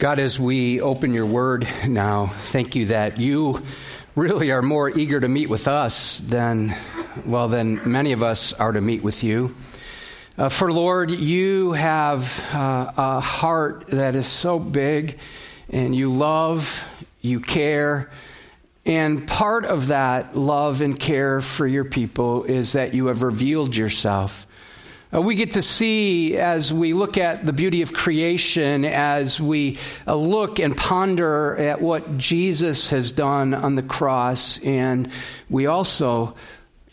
God, as we open your word now, thank you that you really are more eager to meet with us than, well, than many of us are to meet with you. Uh, for Lord, you have uh, a heart that is so big, and you love, you care, and part of that love and care for your people is that you have revealed yourself. Uh, we get to see as we look at the beauty of creation, as we uh, look and ponder at what Jesus has done on the cross, and we also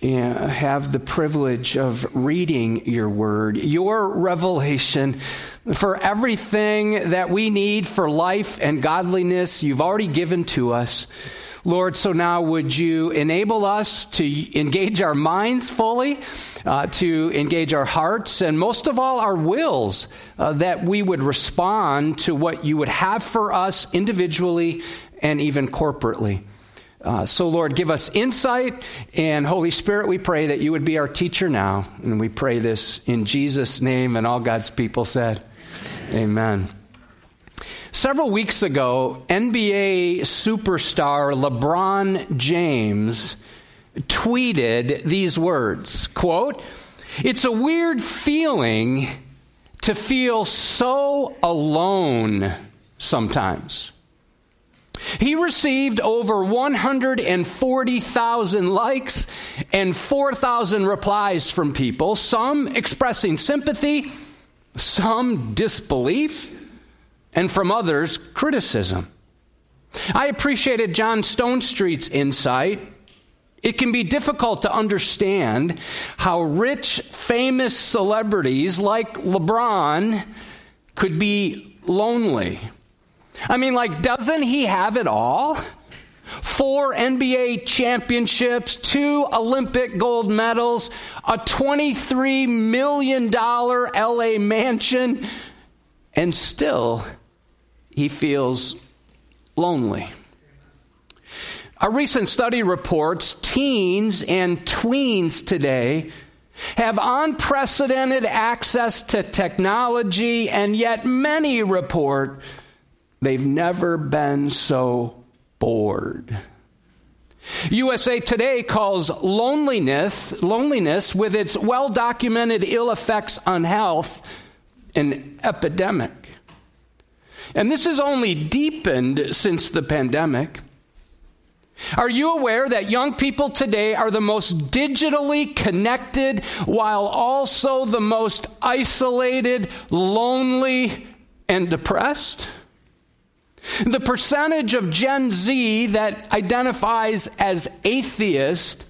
uh, have the privilege of reading your word, your revelation for everything that we need for life and godliness, you've already given to us. Lord, so now would you enable us to engage our minds fully, uh, to engage our hearts, and most of all, our wills, uh, that we would respond to what you would have for us individually and even corporately. Uh, so, Lord, give us insight, and Holy Spirit, we pray that you would be our teacher now. And we pray this in Jesus' name, and all God's people said, Amen. Several weeks ago, NBA superstar LeBron James tweeted these words quote, It's a weird feeling to feel so alone sometimes. He received over 140,000 likes and 4,000 replies from people, some expressing sympathy, some disbelief and from others, criticism. I appreciated John Stonestreet's insight. It can be difficult to understand how rich, famous celebrities like LeBron could be lonely. I mean, like, doesn't he have it all? Four NBA championships, two Olympic gold medals, a $23 million LA mansion, and still he feels lonely. A recent study reports teens and tweens today have unprecedented access to technology, and yet many report they've never been so bored. USA Today calls loneliness, loneliness with its well documented ill effects on health, an epidemic. And this has only deepened since the pandemic. Are you aware that young people today are the most digitally connected while also the most isolated, lonely, and depressed? The percentage of Gen Z that identifies as atheist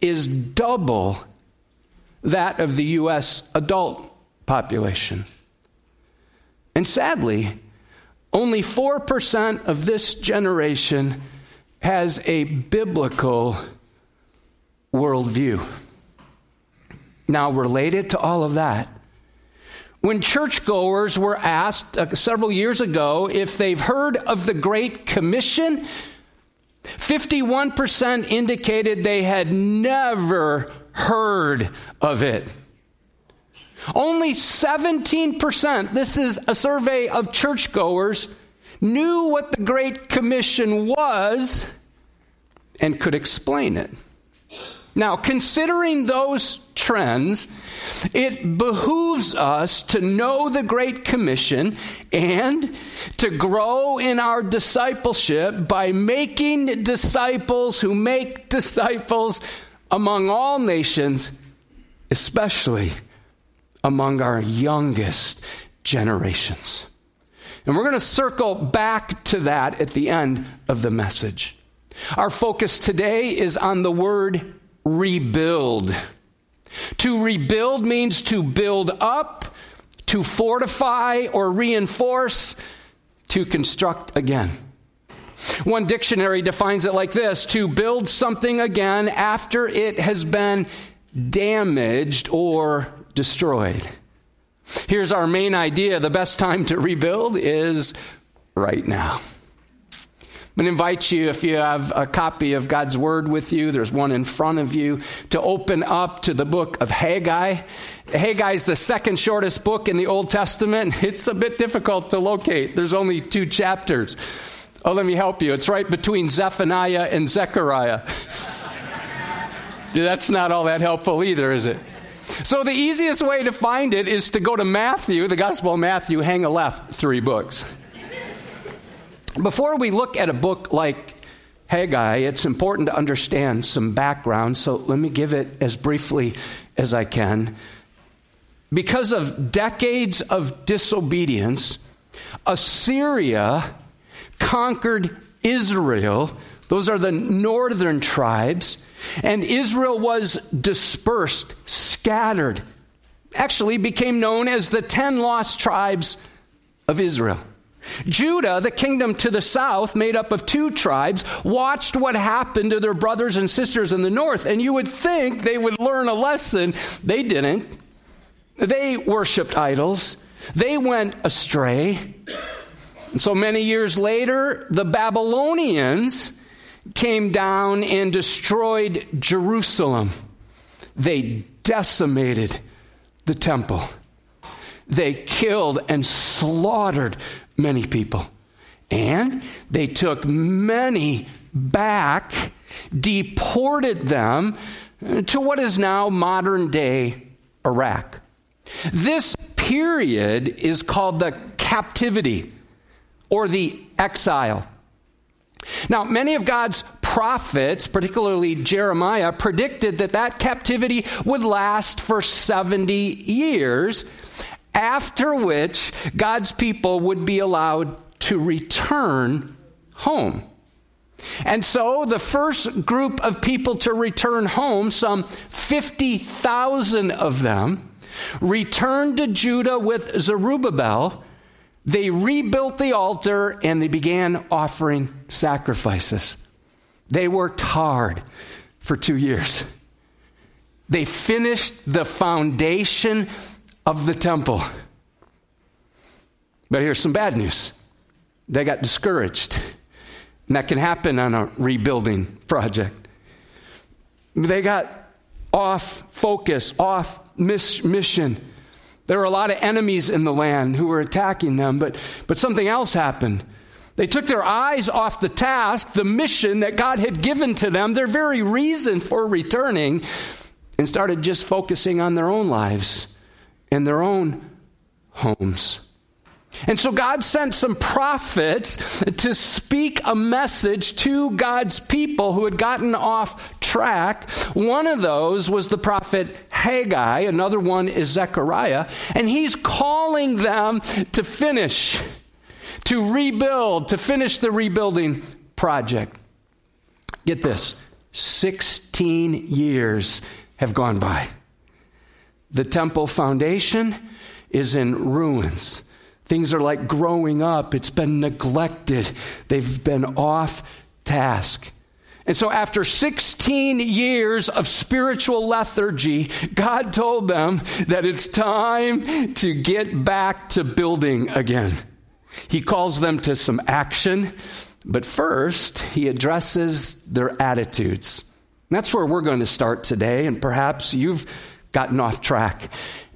is double that of the U.S. adult population. And sadly, only 4% of this generation has a biblical worldview. Now, related to all of that, when churchgoers were asked uh, several years ago if they've heard of the Great Commission, 51% indicated they had never heard of it. Only 17%, this is a survey of churchgoers, knew what the Great Commission was and could explain it. Now, considering those trends, it behooves us to know the Great Commission and to grow in our discipleship by making disciples who make disciples among all nations, especially among our youngest generations. And we're going to circle back to that at the end of the message. Our focus today is on the word rebuild. To rebuild means to build up, to fortify or reinforce, to construct again. One dictionary defines it like this to build something again after it has been damaged or destroyed. Here's our main idea the best time to rebuild is right now. I'm going to invite you, if you have a copy of God's Word with you, there's one in front of you, to open up to the book of Haggai. Haggai is the second shortest book in the Old Testament. It's a bit difficult to locate, there's only two chapters. Oh, let me help you. It's right between Zephaniah and Zechariah. That's not all that helpful either, is it? So, the easiest way to find it is to go to Matthew, the Gospel of Matthew, hang a left three books. Before we look at a book like Haggai, it's important to understand some background, so let me give it as briefly as I can. Because of decades of disobedience, Assyria conquered Israel. Those are the northern tribes. And Israel was dispersed, scattered, actually became known as the ten lost tribes of Israel. Judah, the kingdom to the south, made up of two tribes, watched what happened to their brothers and sisters in the north, and you would think they would learn a lesson. They didn't. They worshiped idols, they went astray. And so many years later, the Babylonians came down and destroyed Jerusalem. They decimated the temple. They killed and slaughtered many people. And they took many back, deported them to what is now modern day Iraq. This period is called the captivity or the exile. Now, many of God's prophets, particularly Jeremiah, predicted that that captivity would last for 70 years after which God's people would be allowed to return home. And so the first group of people to return home, some 50,000 of them, returned to Judah with Zerubbabel. They rebuilt the altar and they began offering sacrifices. They worked hard for two years. They finished the foundation of the temple. But here's some bad news they got discouraged. And that can happen on a rebuilding project. They got off focus, off mission. There were a lot of enemies in the land who were attacking them, but, but something else happened. They took their eyes off the task, the mission that God had given to them, their very reason for returning, and started just focusing on their own lives and their own homes. And so God sent some prophets to speak a message to God's people who had gotten off track. One of those was the prophet Haggai, another one is Zechariah, and he's calling them to finish, to rebuild, to finish the rebuilding project. Get this 16 years have gone by. The temple foundation is in ruins. Things are like growing up, it's been neglected, they've been off task. And so, after 16 years of spiritual lethargy, God told them that it's time to get back to building again. He calls them to some action, but first, he addresses their attitudes. that's where we're going to start today, and perhaps you've gotten off track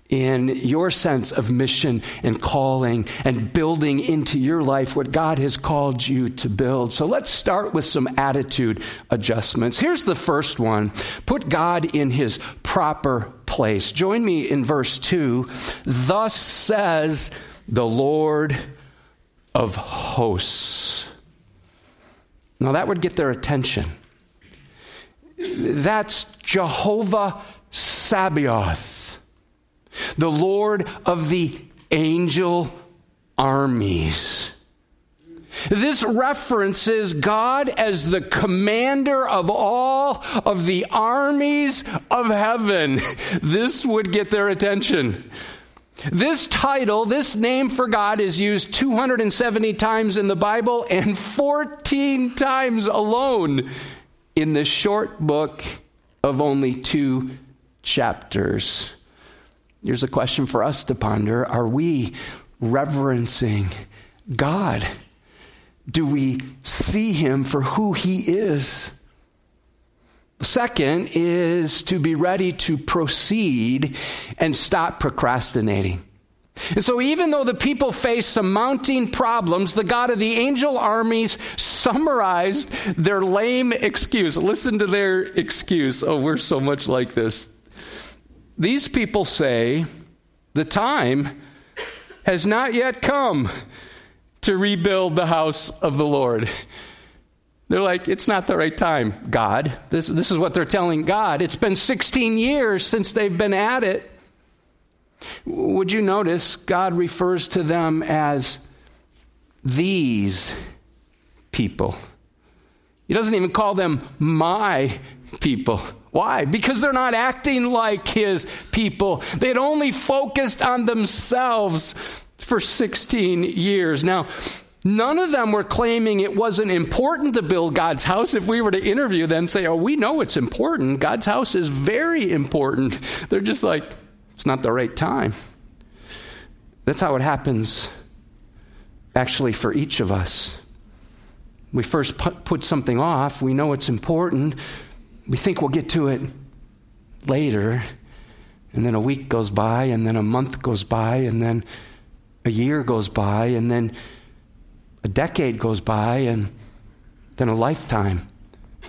in your sense of mission and calling and building into your life what God has called you to build. So let's start with some attitude adjustments. Here's the first one put God in his proper place. Join me in verse 2. Thus says the Lord of hosts. Now that would get their attention. That's Jehovah Sabaoth, the Lord of the angel armies. This references God as the commander of all of the armies of heaven. This would get their attention. This title, this name for God, is used 270 times in the Bible and 14 times alone in the short book of only two chapters. Here's a question for us to ponder Are we reverencing God? do we see him for who he is? Second is to be ready to proceed and stop procrastinating. And so, even though the people faced some mounting problems, the God of the angel armies summarized their lame excuse. Listen to their excuse. Oh, we're so much like this. These people say, The time has not yet come to rebuild the house of the Lord. They're like, it's not the right time, God. This, this is what they're telling God. It's been 16 years since they've been at it. Would you notice God refers to them as these people? He doesn't even call them my people. Why? Because they're not acting like his people. They'd only focused on themselves for 16 years. Now, None of them were claiming it wasn't important to build God's house. If we were to interview them, say, Oh, we know it's important. God's house is very important. They're just like, It's not the right time. That's how it happens, actually, for each of us. We first put something off, we know it's important, we think we'll get to it later, and then a week goes by, and then a month goes by, and then a year goes by, and then a decade goes by, and then a lifetime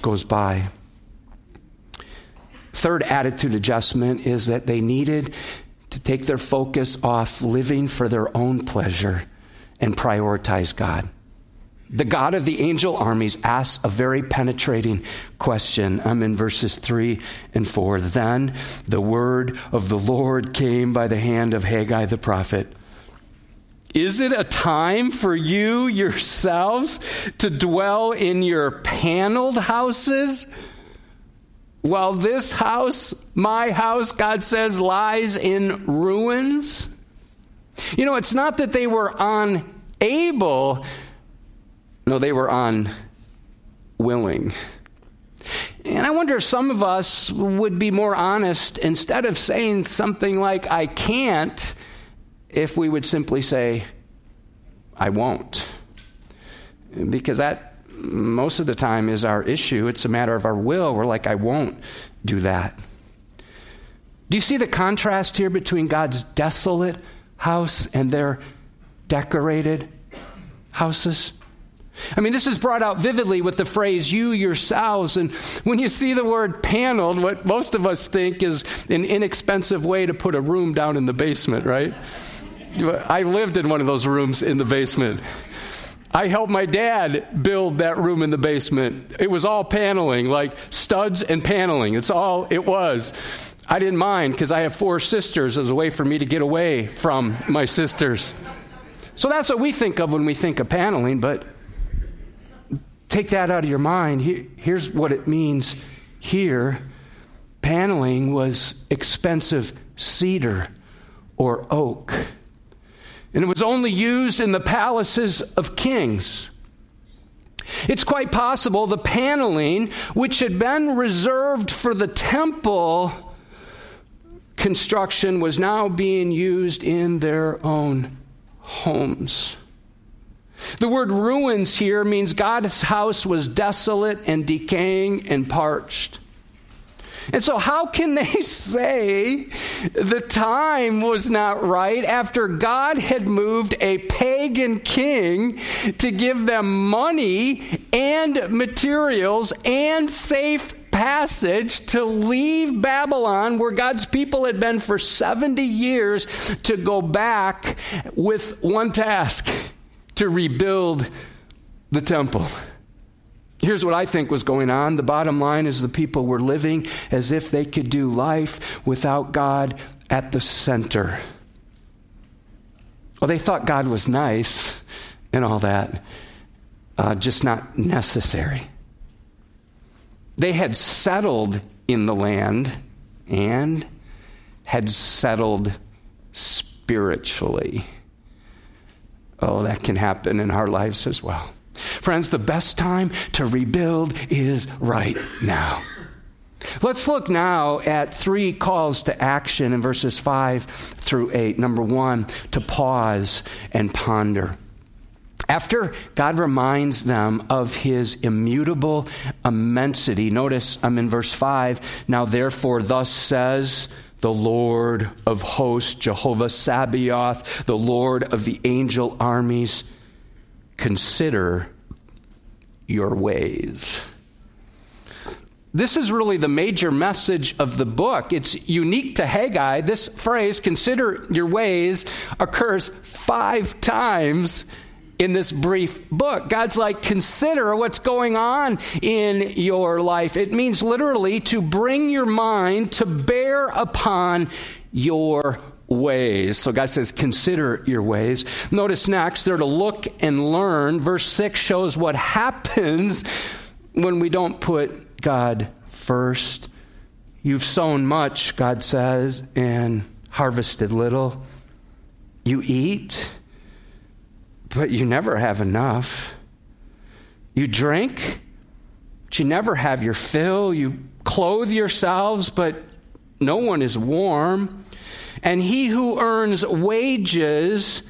goes by. Third attitude adjustment is that they needed to take their focus off living for their own pleasure and prioritize God. The God of the angel armies asks a very penetrating question. I'm in verses 3 and 4. Then the word of the Lord came by the hand of Haggai the prophet. Is it a time for you yourselves to dwell in your paneled houses? While this house, my house, God says, lies in ruins? You know, it's not that they were unable, no, they were unwilling. And I wonder if some of us would be more honest instead of saying something like, I can't if we would simply say, I won't. Because that most of the time is our issue. It's a matter of our will. We're like, I won't do that. Do you see the contrast here between God's desolate house and their decorated houses? I mean, this is brought out vividly with the phrase, you yourselves. And when you see the word paneled, what most of us think is an inexpensive way to put a room down in the basement, right? I lived in one of those rooms in the basement. I helped my dad build that room in the basement. It was all paneling, like studs and paneling. It's all it was. I didn't mind because I have four sisters as a way for me to get away from my sisters. So that's what we think of when we think of paneling, but take that out of your mind. here's what it means here paneling was expensive cedar or oak and it was only used in the palaces of kings. It's quite possible the paneling, which had been reserved for the temple construction, was now being used in their own homes. The word ruins here means God's house was desolate and decaying and parched. And so, how can they say the time was not right after God had moved a pagan king to give them money and materials and safe passage to leave Babylon, where God's people had been for 70 years, to go back with one task to rebuild the temple? Here's what I think was going on. The bottom line is the people were living as if they could do life without God at the center. Well, they thought God was nice and all that, uh, just not necessary. They had settled in the land and had settled spiritually. Oh, that can happen in our lives as well. Friends, the best time to rebuild is right now. Let's look now at three calls to action in verses 5 through 8. Number one, to pause and ponder. After God reminds them of his immutable immensity, notice I'm in verse 5. Now, therefore, thus says the Lord of hosts, Jehovah Sabaoth, the Lord of the angel armies, consider your ways. This is really the major message of the book. It's unique to Haggai. This phrase, consider your ways, occurs five times in this brief book. God's like, consider what's going on in your life. It means literally to bring your mind to bear upon your ways. So God says, consider your ways. Notice next, they're to look and learn. Verse 6 shows what happens when we don't put God first. You've sown much, God says, and harvested little. You eat, but you never have enough. You drink, but you never have your fill. You clothe yourselves, but no one is warm. And he who earns wages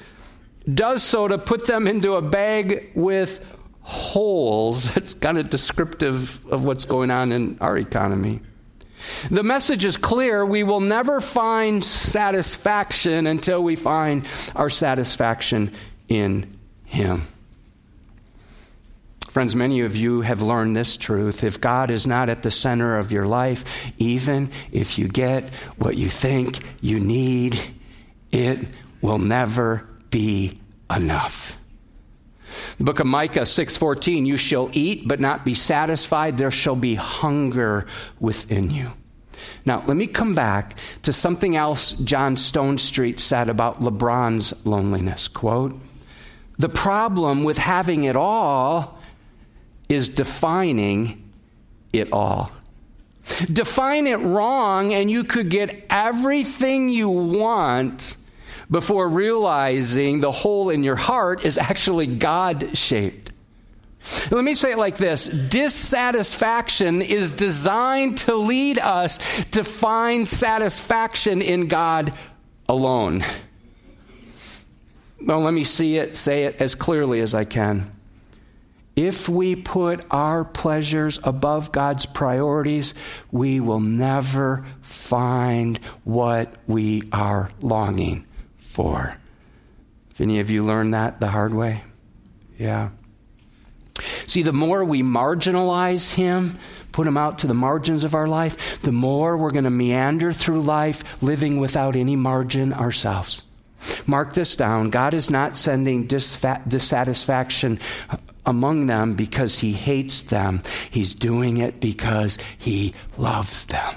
does so to put them into a bag with holes. It's kind of descriptive of what's going on in our economy. The message is clear. We will never find satisfaction until we find our satisfaction in Him. Friends, many of you have learned this truth. If God is not at the center of your life, even if you get what you think you need, it will never be enough. The book of Micah 6:14, you shall eat but not be satisfied, there shall be hunger within you. Now, let me come back to something else John Stonestreet said about LeBron's loneliness. Quote, "The problem with having it all is defining it all." Define it wrong, and you could get everything you want before realizing the hole in your heart is actually God shaped. Let me say it like this dissatisfaction is designed to lead us to find satisfaction in God alone. Well, let me see it, say it as clearly as I can. If we put our pleasures above God's priorities, we will never find what we are longing for. If any of you learned that the hard way? Yeah. See, the more we marginalize Him, put Him out to the margins of our life, the more we're going to meander through life living without any margin ourselves. Mark this down God is not sending dissatisfaction among them because He hates them, He's doing it because He loves them.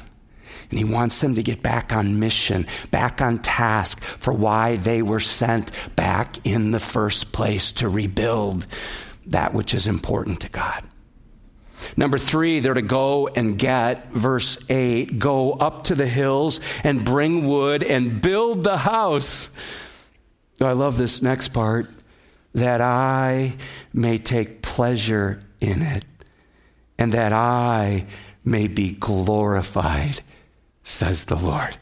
And he wants them to get back on mission, back on task for why they were sent back in the first place to rebuild that which is important to God. Number three, they're to go and get, verse 8, go up to the hills and bring wood and build the house. I love this next part that I may take pleasure in it and that I may be glorified says the Lord.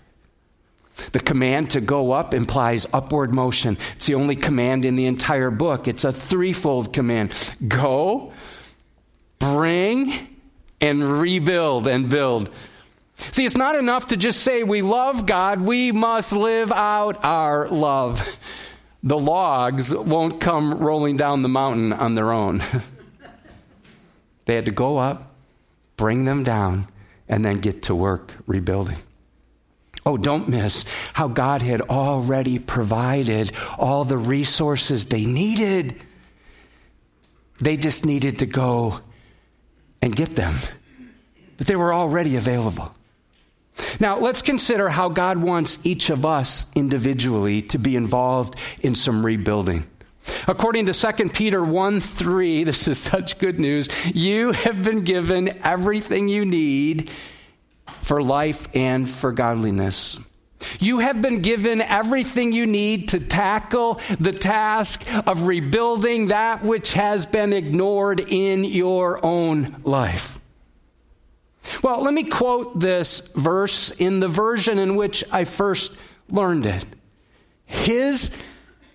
The command to go up implies upward motion. It's the only command in the entire book. It's a threefold command go, bring, and rebuild and build. See, it's not enough to just say we love God, we must live out our love. The logs won't come rolling down the mountain on their own. they had to go up, bring them down, and then get to work rebuilding. Oh, don't miss how God had already provided all the resources they needed. They just needed to go and get them, but they were already available. Now, let's consider how God wants each of us individually to be involved in some rebuilding. According to 2 Peter 1 3, this is such good news. You have been given everything you need for life and for godliness. You have been given everything you need to tackle the task of rebuilding that which has been ignored in your own life. Well, let me quote this verse in the version in which I first learned it. His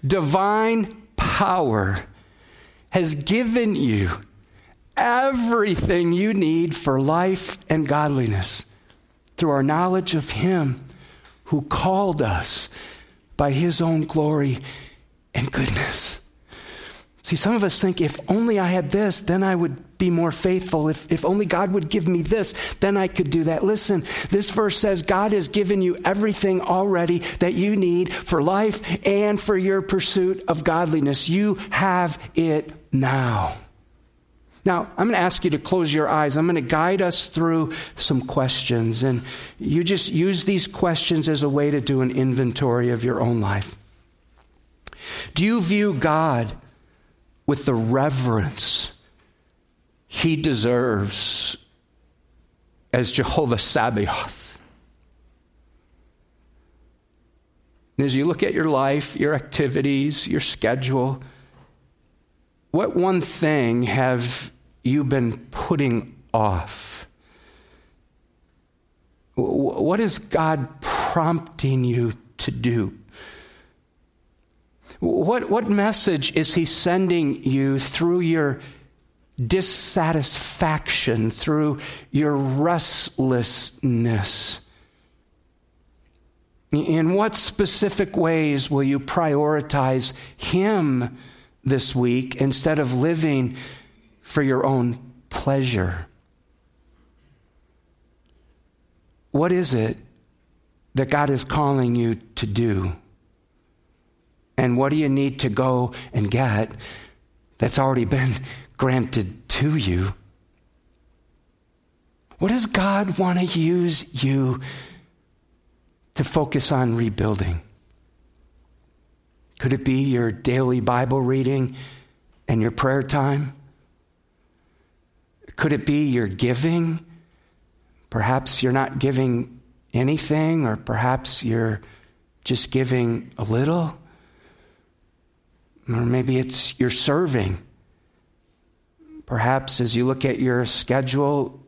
divine power has given you everything you need for life and godliness through our knowledge of Him who called us by His own glory and goodness. See, some of us think if only I had this, then I would be more faithful. If, if only God would give me this, then I could do that. Listen, this verse says God has given you everything already that you need for life and for your pursuit of godliness. You have it now. Now, I'm going to ask you to close your eyes. I'm going to guide us through some questions. And you just use these questions as a way to do an inventory of your own life. Do you view God with the reverence he deserves as Jehovah Sabaoth. And as you look at your life, your activities, your schedule, what one thing have you been putting off? What is God prompting you to do? What, what message is he sending you through your dissatisfaction, through your restlessness? In what specific ways will you prioritize him this week instead of living for your own pleasure? What is it that God is calling you to do? And what do you need to go and get that's already been granted to you? What does God want to use you to focus on rebuilding? Could it be your daily Bible reading and your prayer time? Could it be your giving? Perhaps you're not giving anything, or perhaps you're just giving a little. Or maybe it's you're serving. Perhaps as you look at your schedule,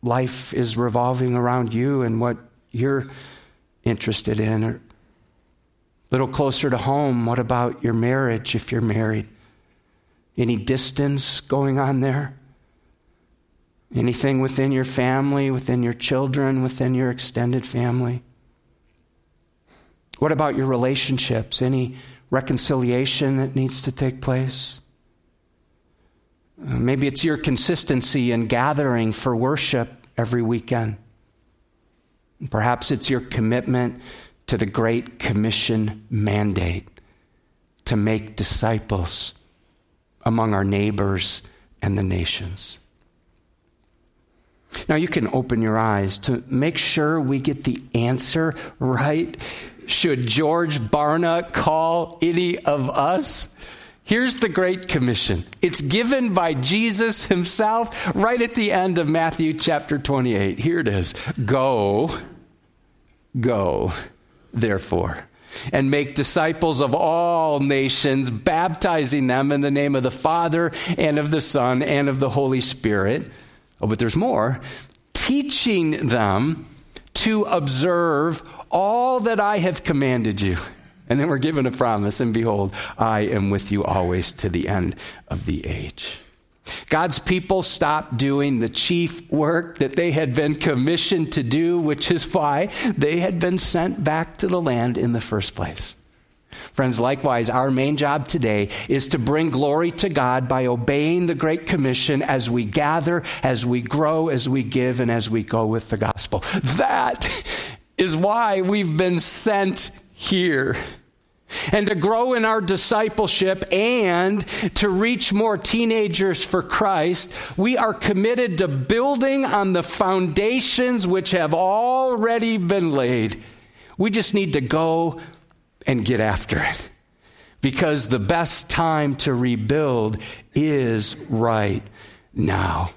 life is revolving around you and what you're interested in. Or a little closer to home, what about your marriage if you're married? Any distance going on there? Anything within your family, within your children, within your extended family? What about your relationships? Any reconciliation that needs to take place. Uh, maybe it's your consistency in gathering for worship every weekend. Perhaps it's your commitment to the Great Commission mandate to make disciples among our neighbors and the nations. Now, you can open your eyes to make sure we get the answer right should George Barna call any of us? Here's the Great Commission. It's given by Jesus himself right at the end of Matthew chapter 28. Here it is Go, go, therefore, and make disciples of all nations, baptizing them in the name of the Father and of the Son and of the Holy Spirit. Oh, but there's more teaching them to observe all that I have commanded you. And then we're given a promise, and behold, I am with you always to the end of the age. God's people stopped doing the chief work that they had been commissioned to do, which is why they had been sent back to the land in the first place. Friends, likewise, our main job today is to bring glory to God by obeying the Great Commission as we gather, as we grow, as we give, and as we go with the gospel. That is why we've been sent here. And to grow in our discipleship and to reach more teenagers for Christ, we are committed to building on the foundations which have already been laid. We just need to go and get after it. Because the best time to rebuild is right now.